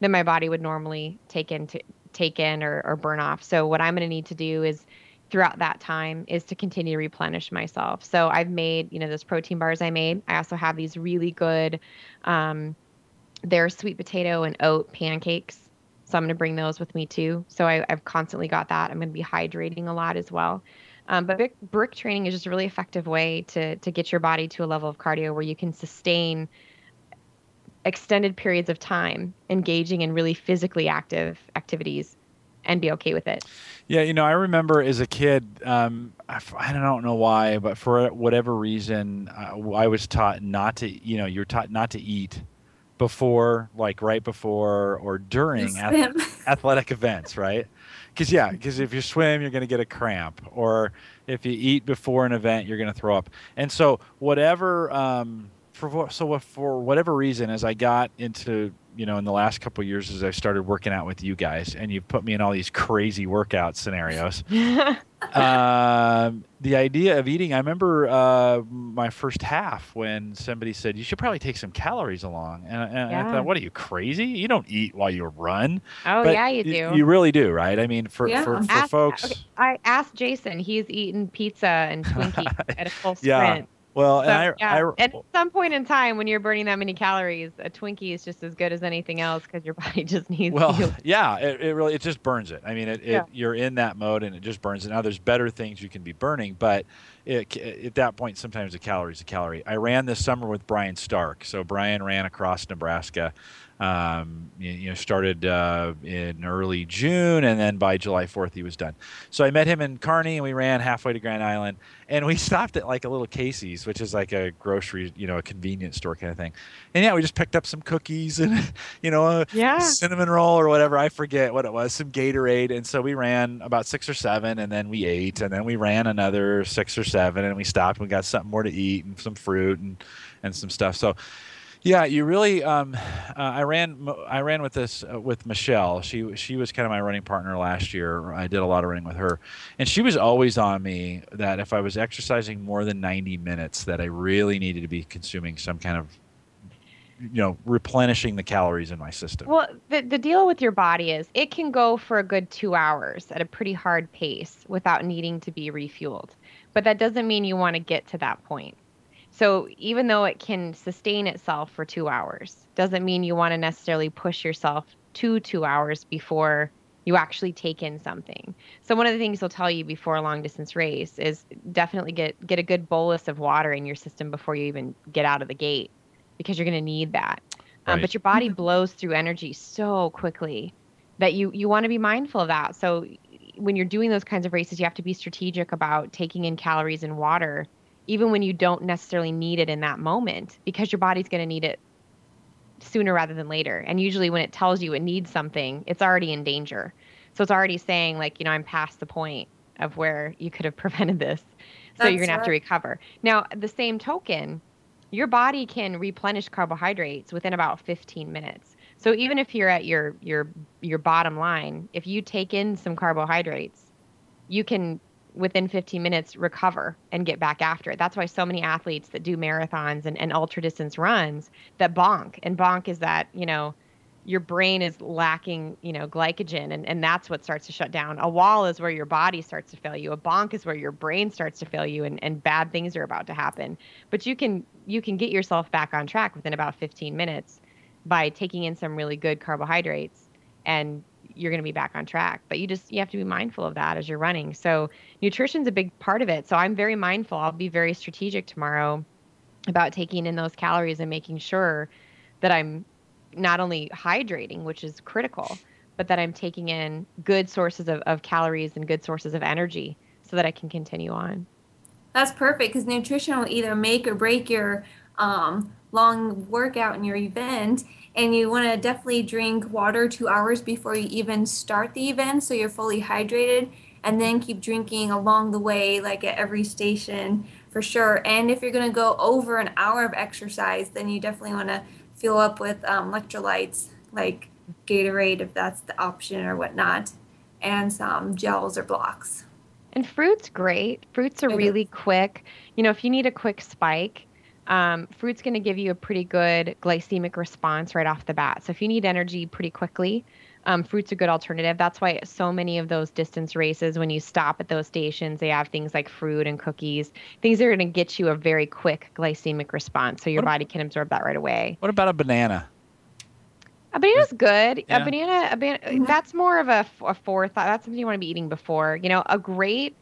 than my body would normally take in to take in or, or burn off so what i'm going to need to do is throughout that time is to continue to replenish myself so i've made you know those protein bars i made i also have these really good um, they're sweet potato and oat pancakes so i'm going to bring those with me too. So I, i've constantly got that. I'm going to be hydrating a lot as well. Um, but brick, brick training is just a really effective way to to get your body to a level of cardio where you can sustain extended periods of time engaging in really physically active activities and be okay with it. Yeah, you know, I remember as a kid, um, I, I don't know why, but for whatever reason, uh, I was taught not to, you know, you're taught not to eat before, like right before or during ath- athletic events, right? Because yeah, because if you swim, you're going to get a cramp, or if you eat before an event, you're going to throw up. And so whatever, um, for so for whatever reason, as I got into you know, in the last couple years as I started working out with you guys, and you've put me in all these crazy workout scenarios. um, the idea of eating, I remember uh, my first half when somebody said, You should probably take some calories along. And, and Yeah. I thought, What are you, crazy? You don't eat while you run. oh But yeah, you do. You really do, right? I mean, for, Yeah. for, for Ask- folks. okay, I asked Jason. He's eaten pizza and Twinkie at a full Yeah. Well, So, and I, yeah. I, at some point in time, when you're burning that many calories, a Twinkie is just as good as anything else because your body just needs well you. yeah it, it really it just burns it i mean it, it Yeah. you're in that mode and it just burns it now there's better things you can be burning but it, at that point sometimes a calorie is a calorie i ran this summer with brian stark so brian ran across nebraska um, you, know started uh, in early june and then by july 4th he was done so i met him in kearney and we ran halfway to grand island and we stopped at like a little casey's which is like a grocery you know a convenience store kind of thing and yeah we just picked up some cookies and you know a, Yeah. cinnamon roll or whatever. I forget what it was, some Gatorade. And so we ran about six or seven and then we ate and then we ran another six or seven and we stopped and we got something more to eat and some fruit and, and some stuff. So yeah, you really. Um, uh, I ran. I ran with this uh, with Michelle. She she was kind of my running partner last year. I did a lot of running with her, and she was always on me that if I was exercising more than ninety minutes, that I really needed to be consuming some kind of, you know, replenishing the calories in my system. Well, the, the deal with your body is it can go for a good two hours at a pretty hard pace without needing to be refueled. But that doesn't mean you want to get to that point. So even though it can sustain itself for two hours, doesn't mean you want to necessarily push yourself to two hours before you actually take in something. So one of the things they'll tell you before a long distance race is definitely get get a good bolus of water in your system before you even get out of the gate because you're going to need that. Um, but your body blows through energy so quickly that you you want to be mindful of that. So when you're doing those kinds of races, you have to be strategic about taking in calories and water, even when you don't necessarily need it in that moment, because your body's going to need it sooner rather than later. And usually, when it tells you it needs something, it's already in danger. So it's already saying, like, you know, I'm past the point of where you could have prevented this. So you're That's going to have to recover. Now, the same token, your body can replenish carbohydrates within about 15 minutes. So even if you're at your your your bottom line, if you take in some carbohydrates, you can within 15 minutes recover and get back after it. That's why so many athletes that do marathons and, and ultra distance runs that bonk. And bonk is that, you know, your brain is lacking, you know, glycogen and, and that's what starts to shut down. A wall is where your body starts to fail you. A bonk is where your brain starts to fail you and, and bad things are about to happen. But you can you can get yourself back on track within about 15 minutes by taking in some really good carbohydrates and you're going to be back on track but you just you have to be mindful of that as you're running. So nutrition's a big part of it. So i'm very mindful. I'll be very strategic tomorrow about taking in those calories and making sure that i'm not only hydrating which is critical but that i'm taking in good sources of, of calories and good sources of energy so that i can continue on. That's perfect because nutrition will either make or break your um, long workout and your event. And you want to definitely drink water two hours before you even start the event so you're fully hydrated. And then keep drinking along the way, like at every station for sure. And if you're going to go over an hour of exercise, then you definitely want to fill up with um, electrolytes like Gatorade if that's the option or whatnot, and some gels or blocks. And fruit's great. Fruits are really quick. You know, if you need a quick spike, um, fruit's going to give you a pretty good glycemic response right off the bat. So if you need energy pretty quickly, um, fruit's a good alternative. That's why so many of those distance races, when you stop at those stations, they have things like fruit and cookies, things that are going to get you a very quick glycemic response, so your What ab- body can absorb that right away. What about a banana? A banana's good. Yeah. A banana, a ban- Mhm. that's more of a forethought. That's something you want to be eating before. You know, a great,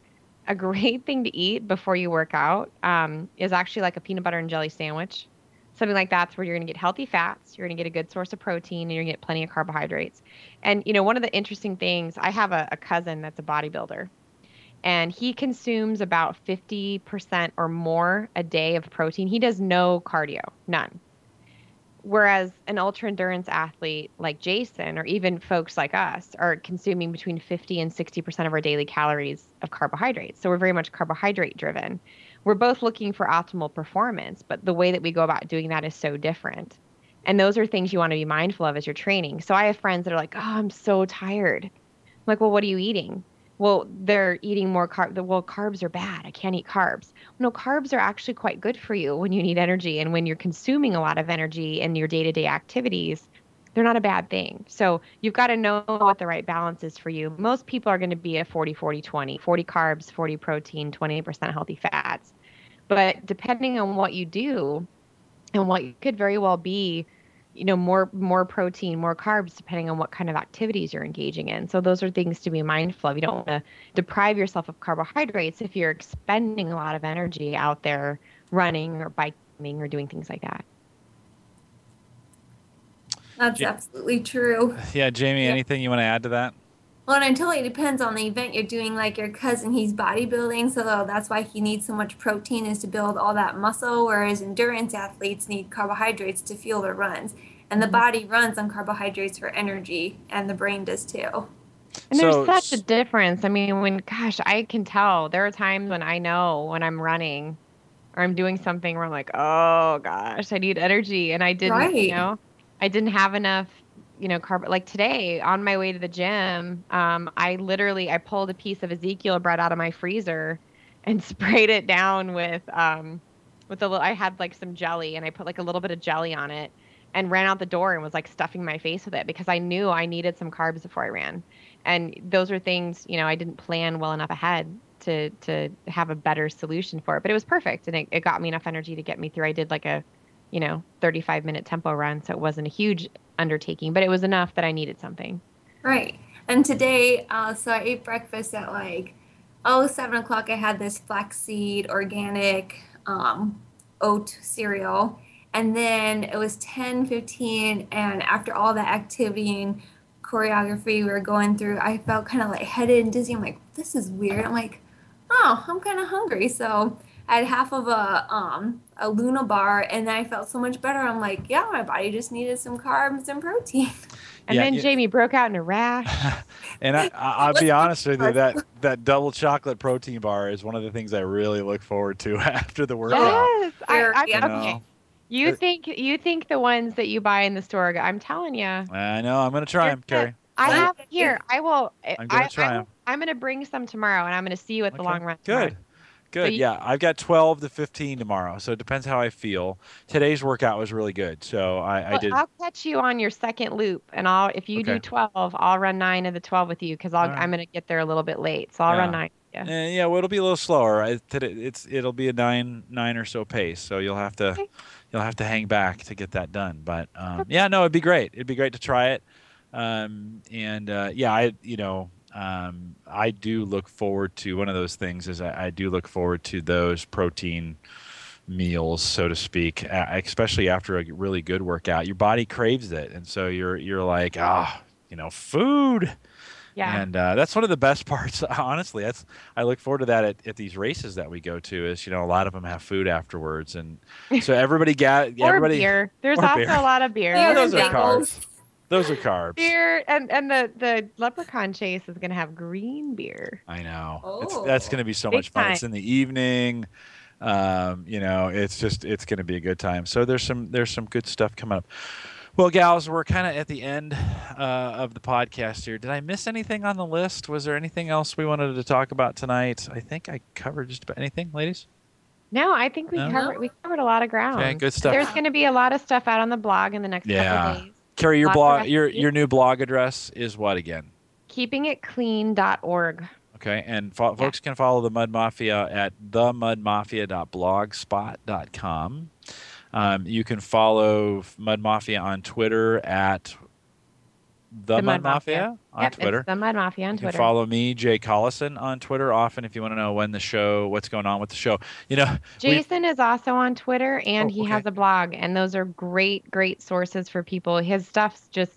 a great thing to eat before you work out um, is actually like a peanut butter and jelly sandwich. Something like that's where you're going to get healthy fats, you're going to get a good source of protein, and you're going to get plenty of carbohydrates. And you know, one of the interesting things, I have a, a cousin that's a bodybuilder, and he consumes about 50% or more a day of protein. He does no cardio, none. Whereas an ultra endurance athlete like Jason, or even folks like us, are consuming between 50 and 60% of our daily calories of carbohydrates. So we're very much carbohydrate driven. We're both looking for optimal performance, but the way that we go about doing that is so different. And those are things you want to be mindful of as you're training. So I have friends that are like, "Oh, I'm so tired." I'm like, "Well, what are you eating?" Well, they're eating more carb. Well, carbs are bad. I can't eat carbs. No, carbs are actually quite good for you when you need energy and when you're consuming a lot of energy in your day-to-day activities. They're not a bad thing. So you've got to know what the right balance is for you. Most people are going to be a 40 40 20, 40 carbs, 40 protein, 28% healthy fats. But depending on what you do and what you could very well be you know more more protein more carbs depending on what kind of activities you're engaging in so those are things to be mindful of you don't want to deprive yourself of carbohydrates if you're expending a lot of energy out there running or biking or doing things like that That's Ja- absolutely true. Yeah, Jamie, Yeah. anything you want to add to that? Well, and it totally depends on the event you're doing. Like your cousin, he's bodybuilding, so that's why he needs so much protein is to build all that muscle. Whereas endurance athletes need carbohydrates to fuel their runs, and the Mhm. body runs on carbohydrates for energy, and the brain does too. And So- there's such a difference. I mean, when gosh, I can tell there are times when I know when I'm running or I'm doing something where I'm like, oh gosh, I need energy, and I didn't, Right. you know, I didn't have enough, you know, carb. Like today, on my way to the gym, um, I literally I pulled a piece of Ezekiel bread out of my freezer and sprayed it down with um, with a little. I had like some jelly, and I put like a little bit of jelly on it. And ran out the door and was like stuffing my face with it because I knew I needed some carbs before I ran and those are things you know i didn't plan well enough ahead to to have a better solution for it but it was perfect and it, it got me enough energy to get me through i did like a you know 35 minute tempo run so it wasn't a huge undertaking but it was enough that i needed something Right. And today, uh, so I ate breakfast at like, oh, seven o'clock. I had this flaxseed organic um, oat cereal. And then it was 10, 15. And after all the activity and choreography we were going through, I felt kind of like headed and dizzy. I'm like, this is weird. I'm like, oh, I'm kind of hungry. So I had half of a um a Luna bar, and then I felt so much better. I'm like, yeah, my body just needed some carbs and protein. and Yeah, then you- jamie broke out in a rash and I, I, I'll be honest with you, that that double chocolate protein bar is one of the things I really look forward to after the workout. yes I, There- I, yeah. okay know. you think you think the ones that you buy in the store i'm telling you I know. I'm gonna try them, Carrie. I have here. I will. I'm gonna I, try I'm, 'em. I'm going to bring some tomorrow, and I'm going to see you at the long run. tomorrow. Good. Good. you- yeah, I've got 12 to 15 tomorrow, so it depends how I feel. Today's workout was really good, so I, I Well, did. I'll catch you on your second loop, and I'll if you Okay. do 12, I'll run nine of the 12 with you because I'll Alright. I'm going to get there a little bit late, so I'll run nine. Yeah. Eh, yeah, well, it'll be a little slower. I, today, it's it'll be a nine nine or so pace, so you'll have to Okay. you'll have to hang back to get that done. But um, yeah, no, it'd be great. It'd be great to try it. Um, and uh, yeah, I you know um, I do look forward to one of those things is I, I do look forward to those protein meals, so to speak, especially after a really good workout. Your body craves it, and so you're you're like ah, you know, food. Yeah. And uh, that's one of the best parts. Honestly, that's I look forward to that at, at these races that we go to. Is you know a lot of them have food afterwards, and so everybody got or everybody. beer. There's also beer. a lot of beer. Yeah, those are bagels. carbs. Those are carbs. Beer and and the the leprechaun chase is going to have green beer. I know. It's, Oh. that's going to be so Big much fun. It's in the evening. Um, you know, it's just it's going to be a good time. So there's some there's some good stuff coming up. Well, gals, we're kind of at the end uh, of the podcast here. Did I miss anything on the list? Was there anything else we wanted to talk about tonight? I think I covered just about anything, ladies. No, I think we No? covered we covered a lot of ground. Okay, good stuff. There's going to be a lot of stuff out on the blog in the next Yeah. couple of days. Carrie, your blog, your your new blog address is what again? Keepingitclean.org. Okay, and fo- Yeah. folks can follow the Mud Mafia at themudmafia.blogspot.com. Um, you can follow Mud Mafia on Twitter at the, The Mud, Mud Mafia, Mafia. on yep, Twitter. The Mud Mafia on you can Twitter. follow me, Jay Collison, on Twitter often if you want to know when the show, what's going on with the show. You know, we- Jason is also on Twitter and Oh, he okay. has a blog, and those are great, great sources for people. His stuff's just,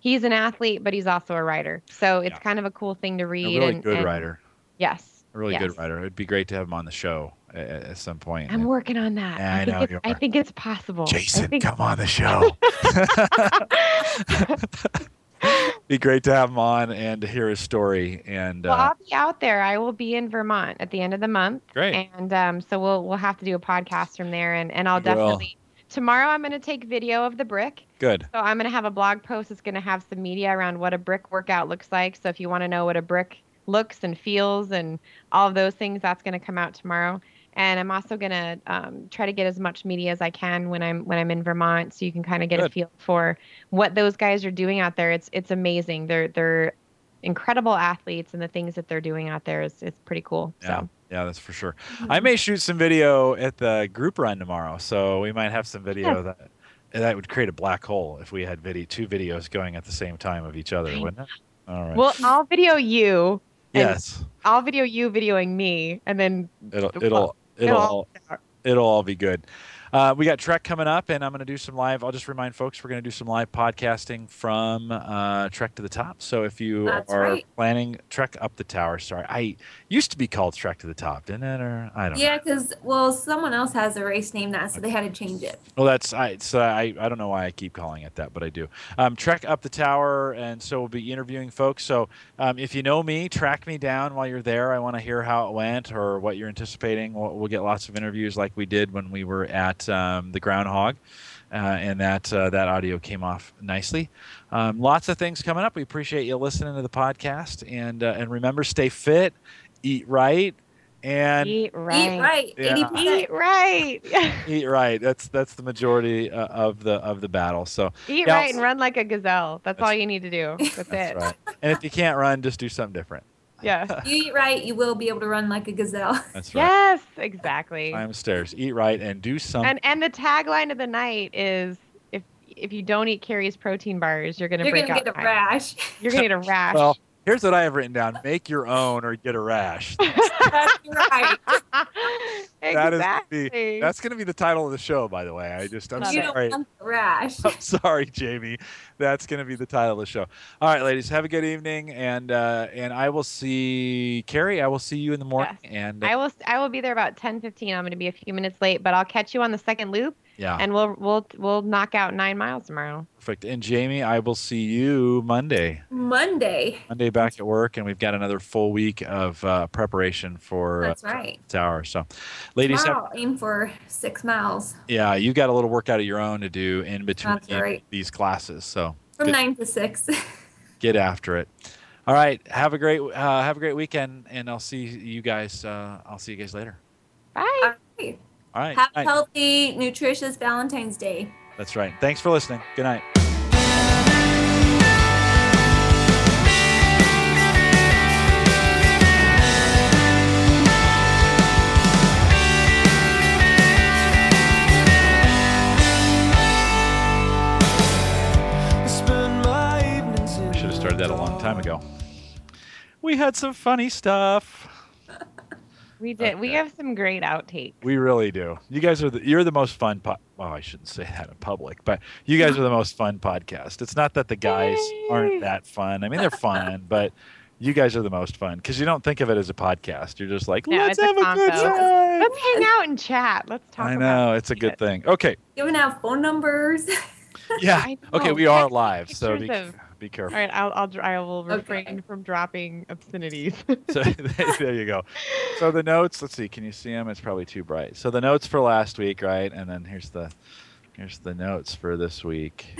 he's an athlete, but he's also a writer. So it's Yeah. kind of a cool thing to a read. really and, good and- writer. Yes. A really yes. good writer. It'd be great to have him on the show at, at some point. I'm working on that. I think know it's, I think it's possible. Jason, think- come on the show. be great to have him on and to hear his story. And Well, uh, I'll be out there. I will be in Vermont at the end of the month. Great. And um, so we'll we'll have to do a podcast from there, and and I'll We will. definitely tomorrow I'm going to take video of the brick. Good. So I'm going to have a blog post that's going to have some media around what a brick workout looks like. So if you want to know what a brick looks and feels and all of those things, that's going to come out tomorrow. And I'm also going to um, try to get as much media as I can when I'm when I'm in Vermont, so you can kind of get Good. a feel for what those guys are doing out there. It's it's amazing. They're they're incredible athletes, and the things that they're doing out there is is pretty cool. Yeah. So Yeah, that's for sure. I may shoot some video at the group run tomorrow, so we might have some video that that would create a black hole if we had video two videos going at the same time of each other, wouldn't it? All right. well, I'll video you. yes, I'll video you videoing me, and then it'll it'll it'll it'll all, it'll all be good. Uh, we got Trek coming up, and I'm going to do some live. I'll just remind folks we're going to do some live podcasting from uh, Trek to the Top. So if you That's are right. planning Trek up the tower, sorry, I used to be called Trek to the Top, didn't it? Or I don't. Yeah, because well, someone else has a race name that, so they had to change it. Well, that's I. So I, I don't know why I keep calling it that, but I do. Um, trek up the tower, and so we'll be interviewing folks. So um, if you know me, track me down while you're there. I want to hear how it went or what you're anticipating. We'll, we'll get lots of interviews like we did when we were at um, the Groundhog, uh, and that uh, that audio came off nicely. Um, lots of things coming up. We appreciate you listening to the podcast, and uh, and remember, stay fit, eat right, and eat right. Eat right, Yeah. Eat right. eat right. That's that's the majority uh, of the of the battle. So Eat Yeah, right and run like a gazelle. That's, all you need to do. That's, that's it. right. And if you can't run, just do something different. Yeah. You eat right, you will be able to run like a gazelle. That's right. Yes, exactly. Climb stairs, eat right, and do something. And and the tagline of the night is if if you don't eat Carrie's protein bars, you're gonna You're break gonna out. get a in rash. You're gonna get a rash. well, here's what I have written down: make your own or get a rash. That's right. That is exactly. the- That's going to be the title of the show, by the way. I just, I'm Love you it. sorry. don't want the rash. I'm sorry, Jamie. That's going to be the title of the show. All right, ladies, have a good evening, and uh, and I will see Carrie. I will see you in the morning, and uh, I will I will be there about 10 15. I'm gonna be a few minutes late, but I'll catch you on the second loop yeah, and we'll we'll we'll knock out nine miles tomorrow. perfect. And Jamie, I will see you Monday. Monday. Monday back at work, and we've got another full week of uh, preparation for That's right. Tower. So, ladies, have, aim for six miles yeah, you've got a little workout of your own to do in between right. these classes. So from Good. nine to six. get after it. All right, have a great uh, have a great weekend, and I'll see you guys. Uh, I'll see you guys later. Bye. All right. All right, Have a healthy, nutritious Valentine's Day. that's right. Thanks for listening. Good night. We had some funny stuff. We did. We have some great outtakes. We really do. You guys are the you're the most fun. Po- well, I shouldn't say that in public, but you guys are the most fun podcast. It's not that the guys Yay. aren't that fun. I mean, they're fun, but you guys are the most fun because you don't think of it as a podcast. You're just like, No, let's it's a have a, good time. Let's hang out and chat. Let's talk. I about know it's a good it. thing. Okay, You even have phone numbers. yeah. Okay, we are live, so be, of- be careful. right, I'll I'll I will Okay. refrain from dropping obscenities. So there you go. So the notes. Let's see. Can you see them? It's probably too bright. So the notes for last week, right? And then here's the here's the notes for this week.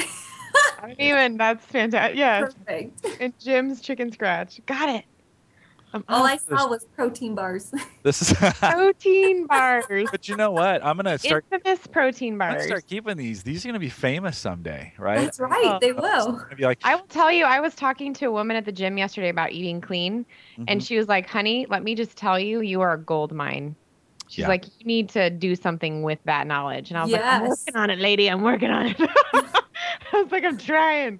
I don't even. That's fantastic. Yeah. Perfect. and Jim's chicken scratch. Got it. I'm All all I saw was protein bars. This is. protein bars. but you know what? I'm gonna start. Infamous protein I'm gonna bars. start keeping these. These are gonna be famous someday, right? That's right. They will. Be like, I will tell you, I was talking to a woman at the gym yesterday about eating clean, and mhm. she was like, "Honey, let me just tell you, you are a gold mine." She's Yeah. like, "You need to do something with that knowledge," and I was like, "I'm working on it, lady. I'm working on it." I was like, "I'm trying."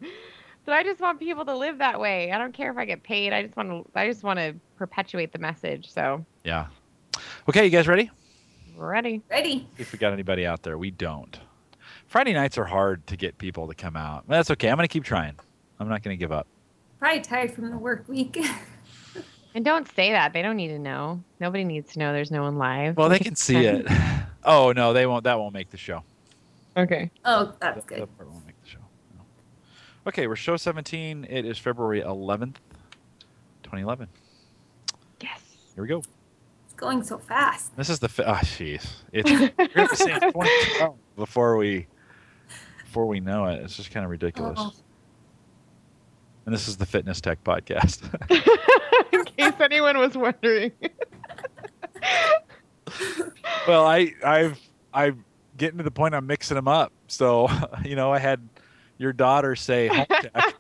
So I just want people to live that way. I don't care if I get paid. I just want to. I just want to perpetuate the message. So yeah. Okay, you guys ready? ready. Ready. If we got anybody out there. We don't. Friday nights are hard to get people to come out. But that's okay. I'm gonna keep trying. I'm not gonna give up. Probably tired from the work week. And don't say that. They don't need to know. Nobody needs to know there's no one live. Well, they can see it. Oh no, they won't. That won't make the show. Okay. oh, that's That- good. that part won't make the show. No. Okay, we're show 17. It is February 11th, 2011. Yes. Here we go. It's going so fast. This is the. Fi- ah, jeez. It's. you're gonna be saying 2012. before we before we know it. It's just kind of ridiculous. Oh. And this is the Fitness Tech Podcast. In case anyone was wondering. well, I I've I'm getting to the point I'm mixing them up. So you know, I had your daughter say home tech.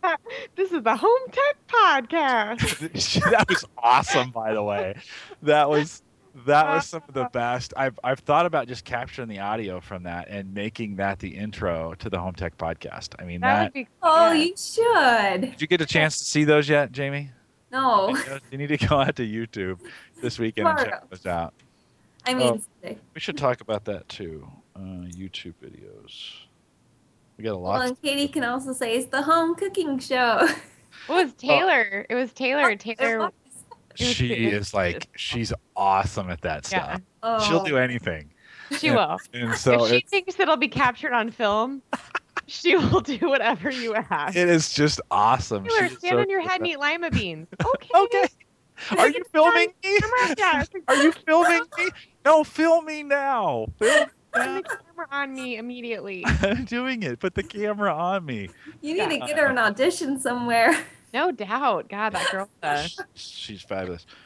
this is the Home Tech Podcast. that was awesome, by the way. That was that was some of the best. I've I've thought about just capturing the audio from that and making that the intro to the Home Tech Podcast. I mean That that. would be Oh, yeah. you should. did you get a chance to see those yet, Jamie? No. You need to go out to YouTube this weekend and check Tomorrow. those out. I mean, today. We should talk about that too. Uh, YouTube videos. We got a well, lot. and Katie can also say it's the home cooking show. It was uh, Taylor. It was Taylor. Oh, Taylor. It was. it was she is like she's awesome at that Yeah. stuff. Oh. She'll do anything. She will. And so if she it's, thinks it'll be captured on film, she will do whatever you ask. it is just awesome. Taylor, She's stand so on your head and eat lima beans. Okay. Okay. Are you filming me? Camera, yeah, it's like, Are you filming me? No, film me now. Film Turn the camera on me immediately. I'm doing it. Put the camera on me. You need to get her an audition somewhere. No doubt. God, that girl. She's fabulous.